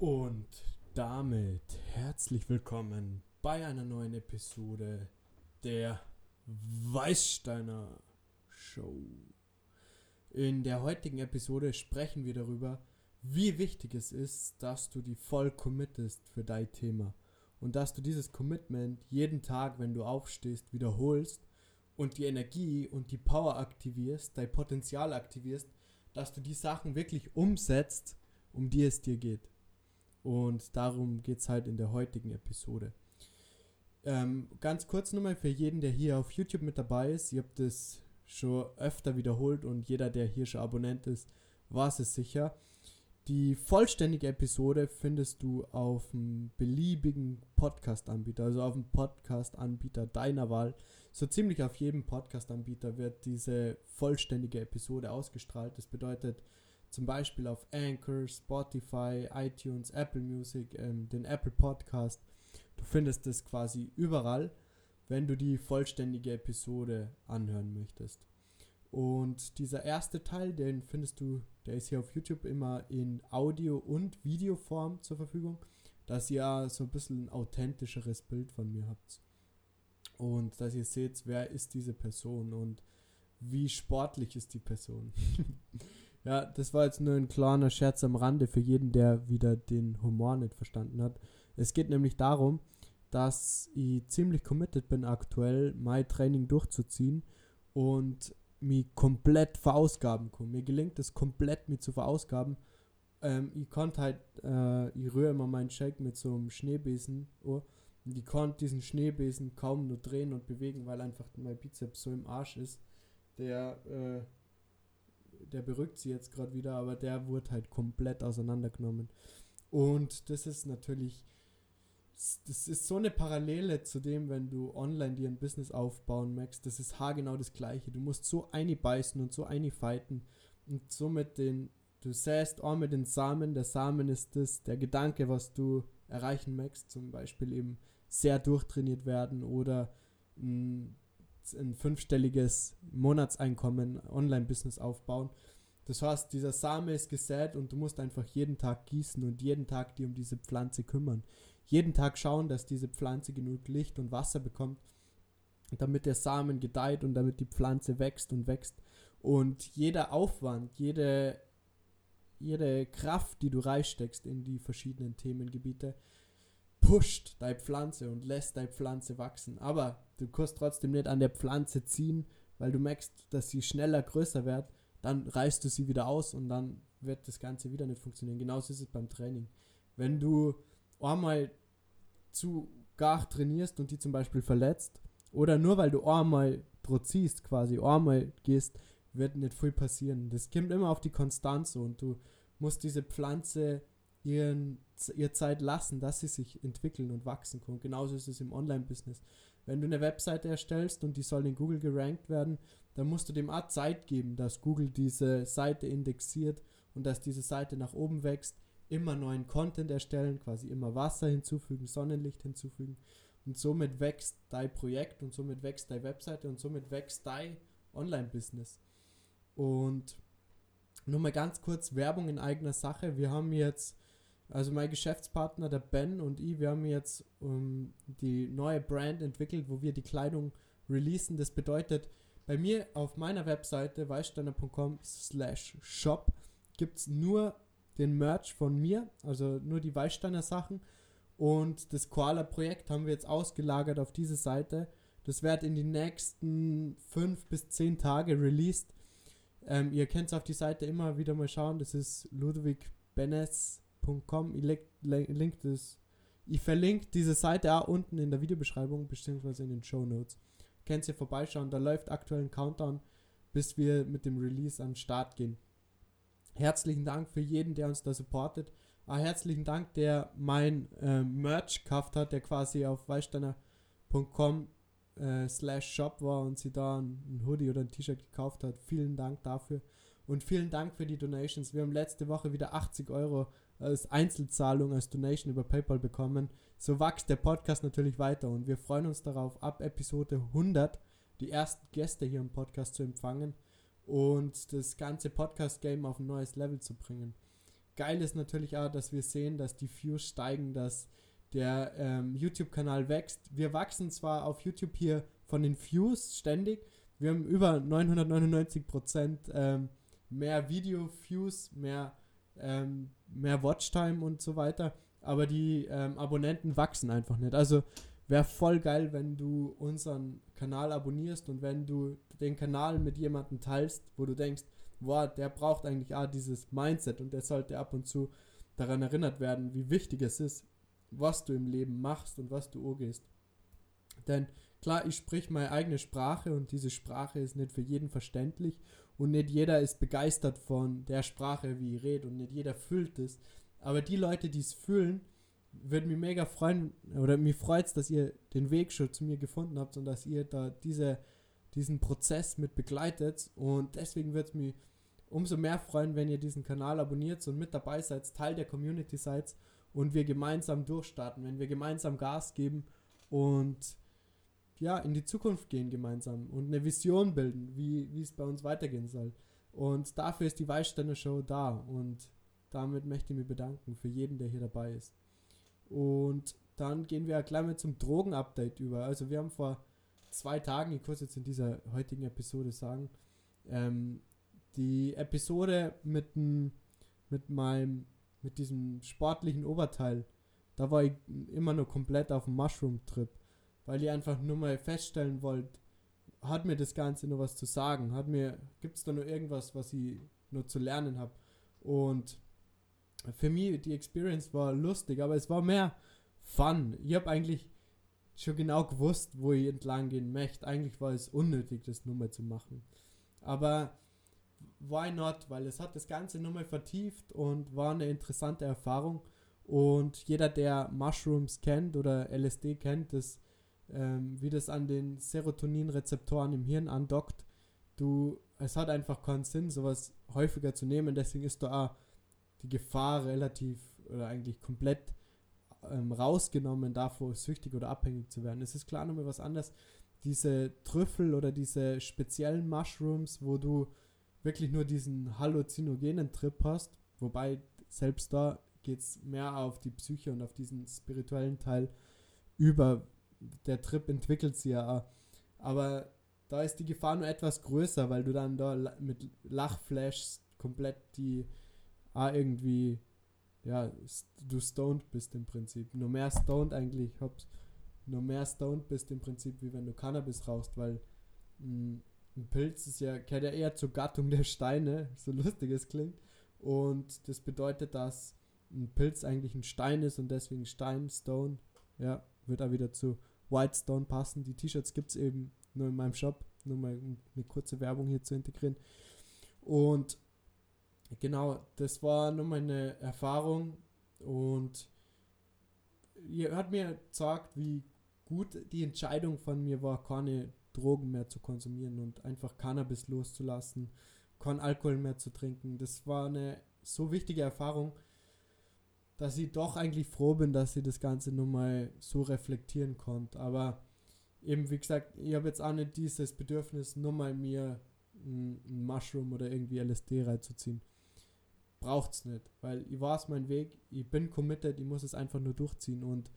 Und damit herzlich willkommen bei einer neuen Episode der Weißsteiner Show. In der heutigen Episode sprechen wir darüber, wie wichtig es ist, dass du die voll committest für dein Thema und dass du dieses Commitment jeden Tag, wenn du aufstehst, wiederholst und die Energie und die Power aktivierst, dein Potenzial aktivierst, dass du die Sachen wirklich umsetzt, um die es dir geht. Und darum geht es halt in der heutigen Episode. Ähm, ganz kurz nochmal für jeden, der hier auf YouTube mit dabei ist. Ihr habt es schon öfter wiederholt und jeder, der hier schon Abonnent ist, war es sicher. Die vollständige Episode findest du auf einem beliebigen Podcast-Anbieter, also auf dem Podcast-Anbieter deiner Wahl. So ziemlich auf jedem Podcast-Anbieter wird diese vollständige Episode ausgestrahlt. Das bedeutet, zum Beispiel auf Anchor, Spotify, iTunes, Apple Music, ähm, den Apple Podcast. Du findest es quasi überall, wenn du die vollständige Episode anhören möchtest. Und dieser erste Teil, den findest du, der ist hier auf YouTube immer in Audio- und Videoform zur Verfügung, dass ihr so ein bisschen ein authentischeres Bild von mir habt. Und dass ihr seht, wer ist diese Person und wie sportlich ist die Person. Ja, das war jetzt nur ein kleiner Scherz am Rande für jeden, der wieder den Humor nicht verstanden hat. Es geht nämlich darum, dass ich ziemlich committed bin aktuell, mein Training durchzuziehen und mich komplett verausgaben kann. Mir gelingt es komplett, mich zu verausgaben. Ähm, ich konnte halt, äh, ich rühre immer meinen Shake mit so einem Schneebesen. Oh, und ich konnte diesen Schneebesen kaum nur drehen und bewegen, weil einfach mein Bizeps so im Arsch ist. Der, äh, der berückt sie jetzt gerade wieder, aber der wurde halt komplett auseinandergenommen. Und das ist natürlich, das ist so eine Parallele zu dem, wenn du online dir ein Business aufbauen möchtest. Das ist haargenau das Gleiche. Du musst so beißen und so fighten und somit den, du säst auch mit den Samen. Der Samen ist das, der Gedanke, was du erreichen möchtest. Zum Beispiel eben sehr durchtrainiert werden oder mh, ein fünfstelliges Monatseinkommen Online-Business aufbauen. Das heißt, dieser Same ist gesät und du musst einfach jeden Tag gießen und jeden Tag dir um diese Pflanze kümmern. Jeden Tag schauen, dass diese Pflanze genug Licht und Wasser bekommt, damit der Samen gedeiht und damit die Pflanze wächst und wächst. Und jeder Aufwand, jede, jede Kraft, die du reinsteckst in die verschiedenen Themengebiete, pusht deine Pflanze und lässt deine Pflanze wachsen. Aber du kannst trotzdem nicht an der Pflanze ziehen, weil du merkst, dass sie schneller größer wird. Dann reißt du sie wieder aus und dann wird das Ganze wieder nicht funktionieren. Genauso ist es beim Training. Wenn du einmal zu gar trainierst und die zum Beispiel verletzt, oder nur weil du einmal ziehst, quasi einmal gehst, wird nicht viel passieren. Das kommt immer auf die Konstanz und du musst diese Pflanze ihren, ihr Zeit lassen, dass sie sich entwickeln und wachsen können. Genauso ist es im Online-Business. Wenn du eine Webseite erstellst und die soll in Google gerankt werden, dann musst du dem auch Zeit geben, dass Google diese Seite indexiert und dass diese Seite nach oben wächst. Immer neuen Content erstellen, quasi immer Wasser hinzufügen, Sonnenlicht hinzufügen. Und somit wächst dein Projekt und somit wächst deine Webseite und somit wächst dein Online-Business. Und nur mal ganz kurz Werbung in eigener Sache. Wir haben jetzt also mein Geschäftspartner, der Ben und ich, wir haben jetzt um, ähm, die neue Brand entwickelt, wo wir die Kleidung releasen. Das bedeutet, bei mir auf meiner Webseite weißsteiner.com slash shop gibt es nur den Merch von mir, also nur die Weißsteiner Sachen. Und das Koala-Projekt haben wir jetzt ausgelagert auf diese Seite. Das wird in den nächsten fünf bis zehn Tage released. Ähm, ihr könnt es auf die Seite immer wieder mal schauen. Das ist Ludwig Benes www.videobeschreibung.com. Ich, verlinke diese Seite auch unten in der Videobeschreibung beziehungsweise in den Show Notes. Könnt ihr vorbeischauen, da läuft aktuell ein Countdown, bis wir mit dem Release an den Start gehen. Herzlichen Dank für jeden, der uns da supportet. Ah, herzlichen Dank, der mein äh, Merch gekauft hat, der quasi auf weißsteiner.com äh, slash shop war und sie da ein, ein Hoodie oder ein T-Shirt gekauft hat. Vielen Dank dafür. Und vielen Dank für die Donations. Wir haben letzte Woche wieder 80 Euro als Einzelzahlung, als Donation über PayPal bekommen. So wächst der Podcast natürlich weiter und wir freuen uns darauf, ab Episode 100 die ersten Gäste hier im Podcast zu empfangen und das ganze Podcast-Game auf ein neues Level zu bringen. geil ist natürlich auch, dass wir sehen, dass die Views steigen, dass der ähm, YouTube-Kanal wächst. Wir wachsen zwar auf YouTube hier von den Views ständig. Wir haben über 999% ähm, mehr Video-Views, mehr, ähm, mehr Watchtime und so weiter. Aber die ähm, Abonnenten wachsen einfach nicht. Also wäre voll geil, wenn du unseren Kanal abonnierst und wenn du den Kanal mit jemandem teilst, wo du denkst, boah, der braucht eigentlich auch dieses Mindset und der sollte ab und zu daran erinnert werden, wie wichtig es ist, was du im Leben machst und was du angehst. Denn klar, ich sprich meine eigene Sprache und diese Sprache ist nicht für jeden verständlich und nicht jeder ist begeistert von der Sprache, wie ich rede und nicht jeder fühlt es. Aber die Leute, die es fühlen, würden mich mega freuen oder mich freut es, dass ihr den Weg schon zu mir gefunden habt und dass ihr da diese, diesen Prozess mit begleitet und deswegen würde es mich umso mehr freuen, wenn ihr diesen Kanal abonniert und mit dabei seid, Teil der Community seid und wir gemeinsam durchstarten, wenn wir gemeinsam Gas geben und ja, in die Zukunft gehen gemeinsam und eine Vision bilden, wie, wie es bei uns weitergehen soll. Und dafür ist die Weißsteiner Show da und damit möchte ich mich bedanken für jeden, der hier dabei ist. Und dann gehen wir gleich mal zum Drogen-Update über. Also wir haben vor zwei Tagen, ich kurz jetzt in dieser heutigen Episode sagen, ähm, die Episode mit, mit meinem mit diesem sportlichen Oberteil, da war ich immer nur komplett auf dem Mushroom-Trip, weil ich einfach nur mal feststellen wollte, hat mir das Ganze nur was zu sagen? Hat mir, gibt es da nur irgendwas, was ich nur zu lernen habe? Und für mich, die Experience war lustig, aber es war mehr Fun. Ich habe eigentlich schon genau gewusst, wo ich entlang gehen möchte. Eigentlich war es unnötig, das nur mal zu machen. Aber why not? Weil es hat das Ganze nochmal vertieft und war eine interessante Erfahrung. Und jeder, der Mushrooms kennt oder LSD kennt, das, ähm, wie das an den Serotoninrezeptoren im Hirn andockt, du, es hat einfach keinen Sinn, sowas häufiger zu nehmen. Deswegen ist da die Gefahr relativ oder eigentlich komplett ähm, rausgenommen, davor süchtig oder abhängig zu werden. Es ist klar nochmal was anderes. Diese Trüffel oder diese speziellen Mushrooms, wo du wirklich nur diesen halluzinogenen Trip hast, wobei selbst da geht es mehr auf die Psyche und auf diesen spirituellen Teil über. Der Trip entwickelt sich ja. Aber da ist die Gefahr nur etwas größer, weil du dann da mit Lachflashs komplett die ah, irgendwie ja, du stoned bist im Prinzip. Nur mehr stoned eigentlich, hops, nur mehr stoned bist im Prinzip, wie wenn du Cannabis rauchst, weil mh, mm, ein Pilz ist ja, gehört ja eher zur Gattung der Steine, so lustig es klingt. Und das bedeutet, dass ein Pilz eigentlich ein Stein ist und deswegen Stein, Stone, ja, wird auch wieder zu White Stone passen. Die T-Shirts gibt es eben nur in meinem Shop, nur mal eine kurze Werbung hier zu integrieren. Und genau, das war nur meine Erfahrung und ihr hat mir gesagt, wie gut die Entscheidung von mir war, keine Drogen mehr zu konsumieren und einfach Cannabis loszulassen, kein Alkohol mehr zu trinken. Das war eine so wichtige Erfahrung, dass ich doch eigentlich froh bin, dass ich das Ganze nur mal so reflektieren konnte. Aber eben, wie gesagt, ich habe jetzt auch nicht dieses Bedürfnis, nur mal mir ein, Mushroom oder irgendwie LSD reinzuziehen. Braucht's nicht, weil ich weiß mein Weg, ich bin committed, ich muss es einfach nur durchziehen und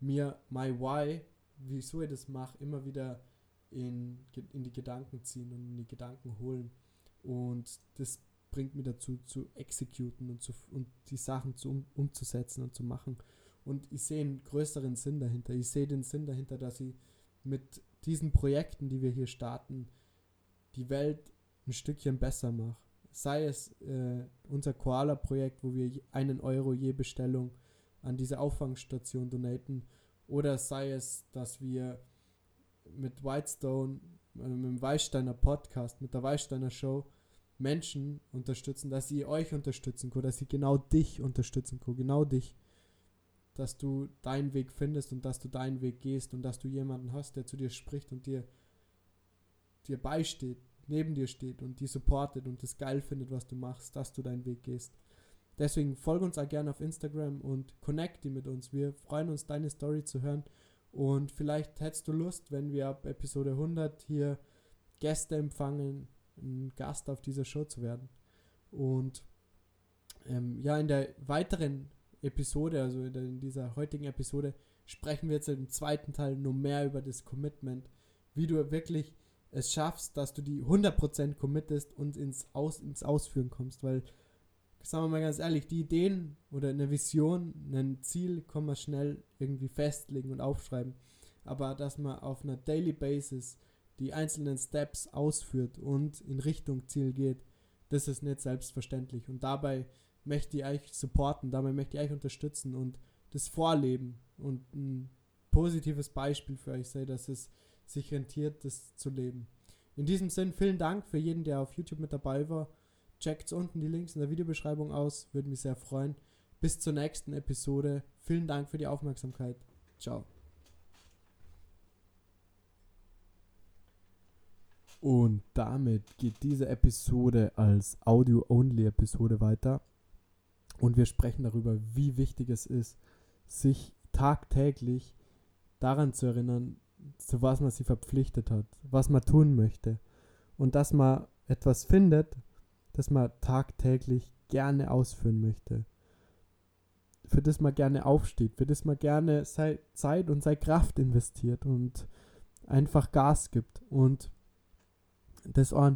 mir my why, wieso ich das mache, immer wieder in, in die Gedanken ziehen und in die Gedanken holen. Und das bringt mir dazu, zu exekuten und, zu, und die Sachen zu, um, umzusetzen und zu machen. Und ich sehe einen größeren Sinn dahinter. Ich sehe den Sinn dahinter, dass ich mit diesen Projekten, die wir hier starten, die Welt ein Stückchen besser mache. Sei es äh, unser Koala-Projekt, wo wir einen Euro je Bestellung an diese Auffangstation donaten, oder sei es, dass wir mit Whitestone, äh, mit dem Weißsteiner Podcast, mit der Weißsteiner Show Menschen unterstützen, dass sie euch unterstützen dass sie genau dich unterstützen genau dich, dass du deinen Weg findest und dass du deinen Weg gehst und dass du jemanden hast, der zu dir spricht und dir, dir beisteht, neben dir steht und die supportet und das geil findet, was du machst, dass du deinen Weg gehst. Deswegen folge uns auch gerne auf Instagram und connecte mit uns. Wir freuen uns, deine Story zu hören und vielleicht hättest du Lust, wenn wir ab Episode 100 hier Gäste empfangen, ein Gast auf dieser Show zu werden. Und ähm, ja, in der weiteren Episode, also in, der, in dieser heutigen Episode, sprechen wir jetzt im zweiten Teil nur mehr über das Commitment, wie du wirklich es schaffst, dass du die 100% committest und ins, Aus, ins Ausführen kommst, weil, sagen wir mal ganz ehrlich, die Ideen oder eine Vision, ein Ziel kann man schnell irgendwie festlegen und aufschreiben, aber dass man auf einer Daily Basis die einzelnen Steps ausführt und in Richtung Ziel geht, das ist nicht selbstverständlich und dabei möchte ich euch supporten, dabei möchte ich euch unterstützen und das vorleben und ein positives Beispiel für euch sein, dass es sich rentiert, das zu leben. In diesem Sinn, vielen Dank für jeden, der auf YouTube mit dabei war. Checkt unten die Links in der Videobeschreibung aus, würde mich sehr freuen. Bis zur nächsten Episode. Vielen Dank für die Aufmerksamkeit. Ciao. Und damit geht diese Episode als Audio-Only-Episode weiter. Und wir sprechen darüber, wie wichtig es ist, sich tagtäglich daran zu erinnern, zu was man sich verpflichtet hat, was man tun möchte. Und dass man etwas findet, das man tagtäglich gerne ausführen möchte. Für das man gerne aufsteht, für das man gerne Zeit und seine Kraft investiert und einfach Gas gibt und das auch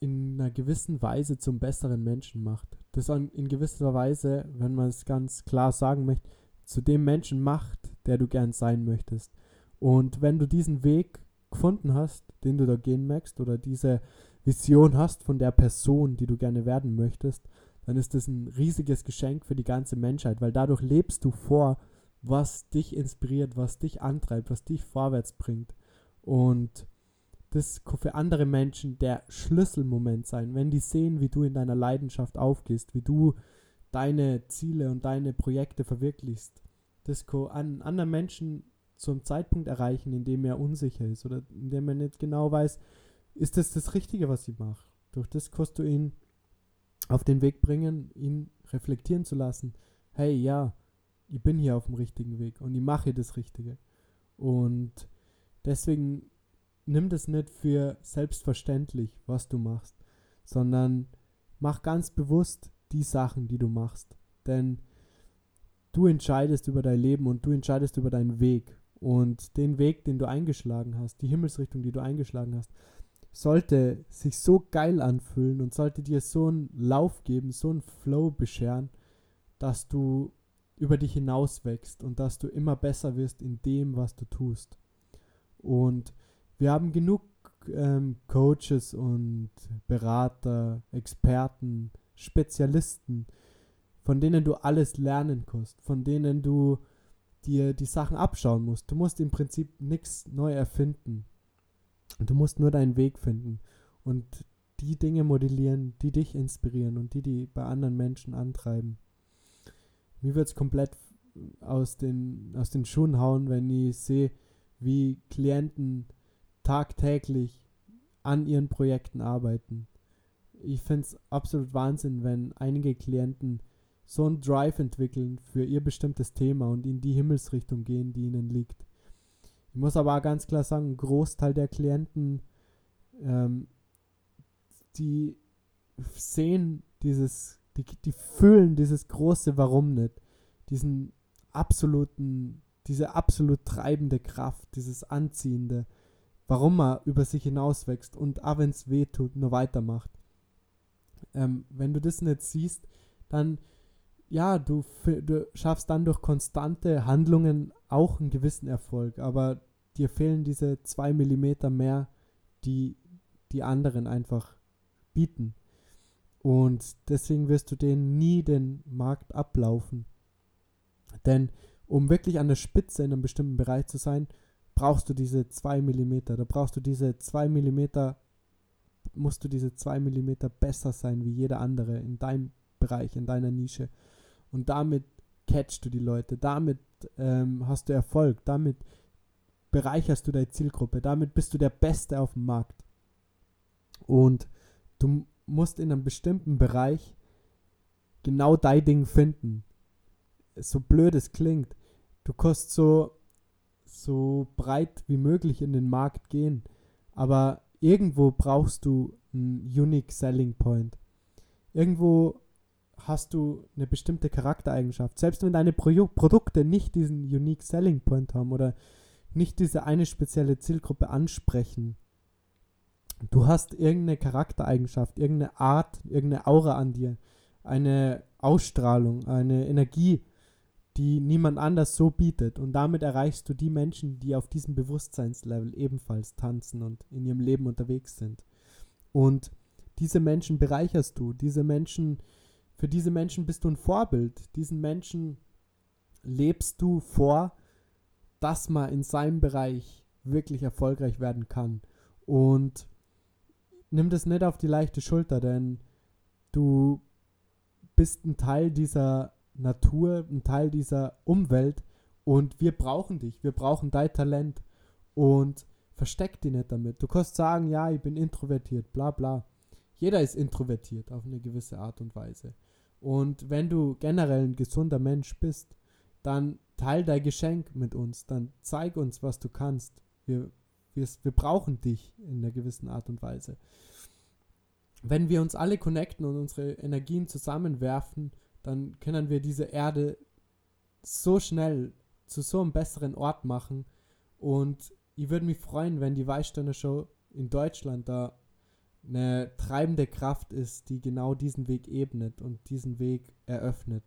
in einer gewissen Weise zum besseren Menschen macht. Das auch in gewisser Weise, wenn man es ganz klar sagen möchte, zu dem Menschen macht, der du gern sein möchtest. Und wenn du diesen Weg gefunden hast, den du da gehen möchtest, oder diese Vision hast von der Person, die du gerne werden möchtest, dann ist das ein riesiges Geschenk für die ganze Menschheit, weil dadurch lebst du vor, was dich inspiriert, was dich antreibt, was dich vorwärts bringt. Und das kann für andere Menschen der Schlüsselmoment sein, wenn die sehen, wie du in deiner Leidenschaft aufgehst, wie du deine Ziele und deine Projekte verwirklichst. Das kann an anderen Menschen zum Zeitpunkt erreichen, in dem er unsicher ist oder in dem er nicht genau weiß, ist das das Richtige, was ich mache. Durch das kannst du ihn auf den Weg bringen, ihn reflektieren zu lassen. Hey, ja, ich bin hier auf dem richtigen Weg und ich mache das Richtige. Und deswegen nimm das nicht für selbstverständlich, was du machst, sondern mach ganz bewusst die Sachen, die du machst. Denn du entscheidest über dein Leben und du entscheidest über deinen Weg. Und den Weg, den du eingeschlagen hast, die Himmelsrichtung, die du eingeschlagen hast, sollte sich so geil anfühlen und sollte dir so einen Lauf geben, so einen Flow bescheren, dass du über dich hinaus wächst und dass du immer besser wirst in dem, was du tust. Und wir haben genug ähm, Coaches und Berater, Experten, Spezialisten, von denen du alles lernen kannst, von denen du dir die Sachen abschauen musst. Du musst im Prinzip nichts neu erfinden. Du musst nur deinen Weg finden und die Dinge modellieren, die dich inspirieren und die, die bei anderen Menschen antreiben. Mir wird es komplett aus den, aus den Schuhen hauen, wenn ich sehe, wie Klienten tagtäglich an ihren Projekten arbeiten. Ich finde es absolut Wahnsinn, wenn einige Klienten so einen Drive entwickeln für ihr bestimmtes Thema und in die Himmelsrichtung gehen, die ihnen liegt. Ich muss aber ganz klar sagen, ein Großteil der Klienten, ähm, die sehen dieses, die, die fühlen dieses große Warum nicht, diesen absoluten, diese absolut treibende Kraft, dieses Anziehende, warum man über sich hinaus wächst und auch wenn es weh tut, nur weitermacht. Ähm, wenn du das nicht siehst, dann ja, du, du schaffst dann durch konstante Handlungen auch einen gewissen Erfolg, aber dir fehlen diese zwei Millimeter mehr, die die anderen einfach bieten. Und deswegen wirst du denen nie den Markt ablaufen. Denn um wirklich an der Spitze in einem bestimmten Bereich zu sein, brauchst du diese zwei Millimeter. Da brauchst du diese zwei Millimeter, musst du diese zwei Millimeter besser sein wie jeder andere in deinem Bereich, in deiner Nische. Und damit catchst du die Leute, damit ähm, hast du Erfolg, damit bereicherst du deine Zielgruppe, damit bist du der Beste auf dem Markt. Und du musst in einem bestimmten Bereich genau dein Ding finden. So blöd es klingt, du kannst so, so breit wie möglich in den Markt gehen, aber irgendwo brauchst du einen Unique Selling Point. Irgendwo hast du eine bestimmte Charaktereigenschaft. Selbst wenn deine Pro Produkte nicht diesen Unique Selling Point haben oder nicht diese eine spezielle Zielgruppe ansprechen, du hast irgendeine Charaktereigenschaft, irgendeine Art, irgendeine Aura an dir, eine Ausstrahlung, eine Energie, die niemand anders so bietet. Und damit erreichst du die Menschen, die auf diesem Bewusstseinslevel ebenfalls tanzen und in ihrem Leben unterwegs sind. Und diese Menschen bereicherst du, diese Menschen, für diese Menschen bist du ein Vorbild, diesen Menschen lebst du vor, dass man in seinem Bereich wirklich erfolgreich werden kann. Und nimm das nicht auf die leichte Schulter, denn du bist ein Teil dieser Natur, ein Teil dieser Umwelt und wir brauchen dich, wir brauchen dein Talent und versteck dich nicht damit. Du kannst sagen, ja, ich bin introvertiert, bla bla. Jeder ist introvertiert auf eine gewisse Art und Weise. Und wenn du generell ein gesunder Mensch bist, dann teil dein Geschenk mit uns, dann zeig uns, was du kannst. Wir, wir, wir brauchen dich in einer gewissen Art und Weise. Wenn wir uns alle connecten und unsere Energien zusammenwerfen, dann können wir diese Erde so schnell zu so einem besseren Ort machen. Und ich würde mich freuen, wenn die Weißsteiner Show in Deutschland da eine treibende Kraft ist, die genau diesen Weg ebnet und diesen Weg eröffnet.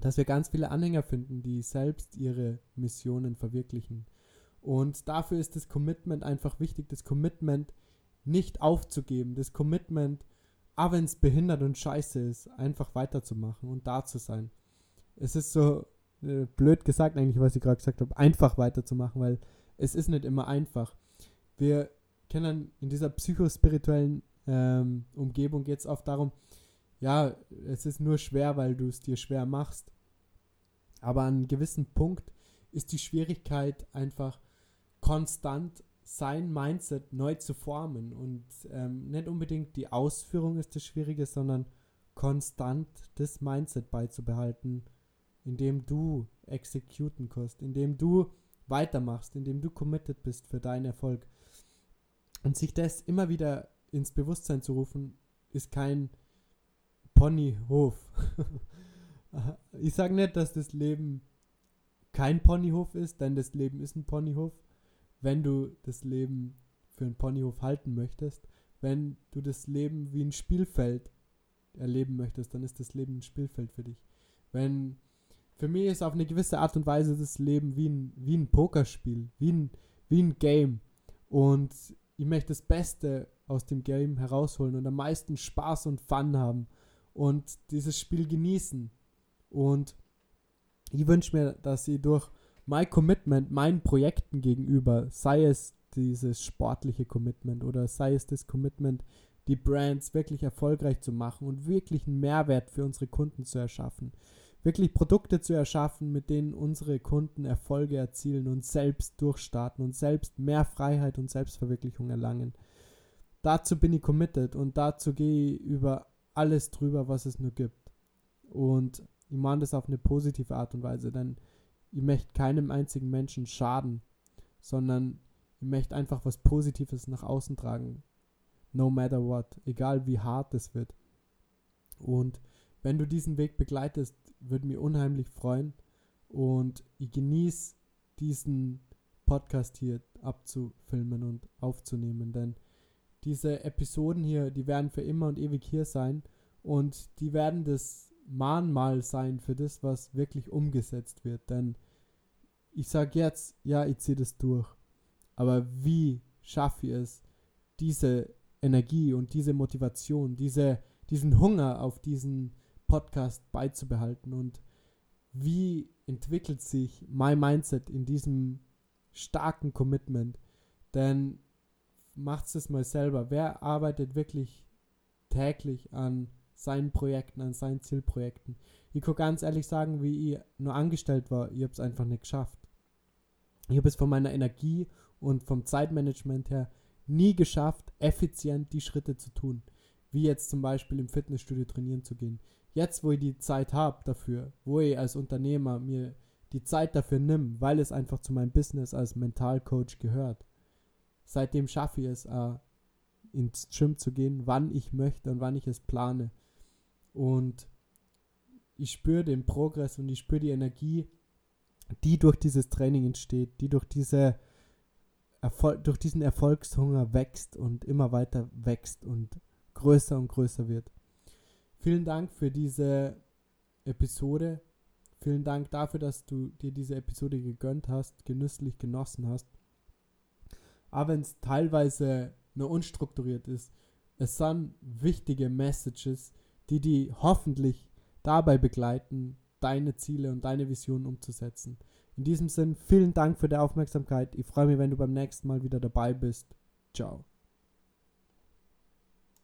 Dass wir ganz viele Anhänger finden, die selbst ihre Missionen verwirklichen. Und dafür ist das Commitment einfach wichtig, das Commitment nicht aufzugeben, das Commitment auch wenn es behindert und scheiße ist, einfach weiterzumachen und da zu sein. Es ist so äh, blöd gesagt eigentlich, was ich gerade gesagt habe, einfach weiterzumachen, weil es ist nicht immer einfach. Wir kennen in dieser psychospirituellen ähm, Umgebung geht oft darum, ja, es ist nur schwer, weil du es dir schwer machst. Aber an einem gewissen Punkt ist die Schwierigkeit einfach konstant sein Mindset neu zu formen. Und ähm, nicht unbedingt die Ausführung ist das Schwierige, sondern konstant das Mindset beizubehalten, indem du exekuten kannst, indem du weitermachst, indem du committed bist für deinen Erfolg. Und sich das immer wieder ins Bewusstsein zu rufen, ist kein Ponyhof. ich sage nicht, dass das Leben kein Ponyhof ist, denn das Leben ist ein Ponyhof wenn du das Leben für einen Ponyhof halten möchtest, wenn du das Leben wie ein Spielfeld erleben möchtest, dann ist das Leben ein Spielfeld für dich. Wenn für mich ist auf eine gewisse Art und Weise das Leben wie ein, wie ein Pokerspiel, wie ein, wie ein Game. Und ich möchte das Beste aus dem Game herausholen und am meisten Spaß und Fun haben und dieses Spiel genießen. Und ich wünsche mir, dass sie durch mein Commitment meinen Projekten gegenüber, sei es dieses sportliche Commitment oder sei es das Commitment, die Brands wirklich erfolgreich zu machen und wirklich einen Mehrwert für unsere Kunden zu erschaffen. Wirklich Produkte zu erschaffen, mit denen unsere Kunden Erfolge erzielen und selbst durchstarten und selbst mehr Freiheit und Selbstverwirklichung erlangen. Dazu bin ich committed und dazu gehe ich über alles drüber, was es nur gibt. Und ich meine das auf eine positive Art und Weise, denn ich möchte keinem einzigen Menschen schaden, sondern ich möchte einfach was Positives nach außen tragen. No matter what, egal wie hart es wird. Und wenn du diesen Weg begleitest, würde mich unheimlich freuen. Und ich genieße diesen Podcast hier abzufilmen und aufzunehmen, denn diese Episoden hier, die werden für immer und ewig hier sein und die werden das Mahnmal sein für das, was wirklich umgesetzt wird. Denn ich sage jetzt, ja, ich ziehe das durch. Aber wie schaffe ich es, diese Energie und diese Motivation, diese, diesen Hunger auf diesen Podcast beizubehalten und wie entwickelt sich mein Mindset in diesem starken Commitment? Denn macht es mal selber. Wer arbeitet wirklich täglich an seinen Projekten, an seinen Zielprojekten? Ich kann ganz ehrlich sagen, wie ich nur angestellt war, ich habe es einfach nicht geschafft. Ich habe es von meiner Energie und vom Zeitmanagement her nie geschafft, effizient die Schritte zu tun. Wie jetzt zum Beispiel im Fitnessstudio trainieren zu gehen. Jetzt, wo ich die Zeit habe dafür, wo ich als Unternehmer mir die Zeit dafür nimm, weil es einfach zu meinem Business als Mentalcoach gehört. Seitdem schaffe ich es, äh, ins Gym zu gehen, wann ich möchte und wann ich es plane. Und ich spüre den Progress und ich spüre die Energie, die durch dieses Training entsteht, die durch, diese Erfol durch diesen Erfolgshunger wächst und immer weiter wächst und größer und größer wird. Vielen Dank für diese Episode. Vielen Dank dafür, dass du dir diese Episode gegönnt hast, genüsslich genossen hast. Aber wenn es teilweise nur unstrukturiert ist, es sind wichtige Messages, die die hoffentlich dabei begleiten, deine Ziele und deine Visionen umzusetzen. In diesem Sinn, vielen Dank für die Aufmerksamkeit. Ich freue mich, wenn du beim nächsten Mal wieder dabei bist. Ciao.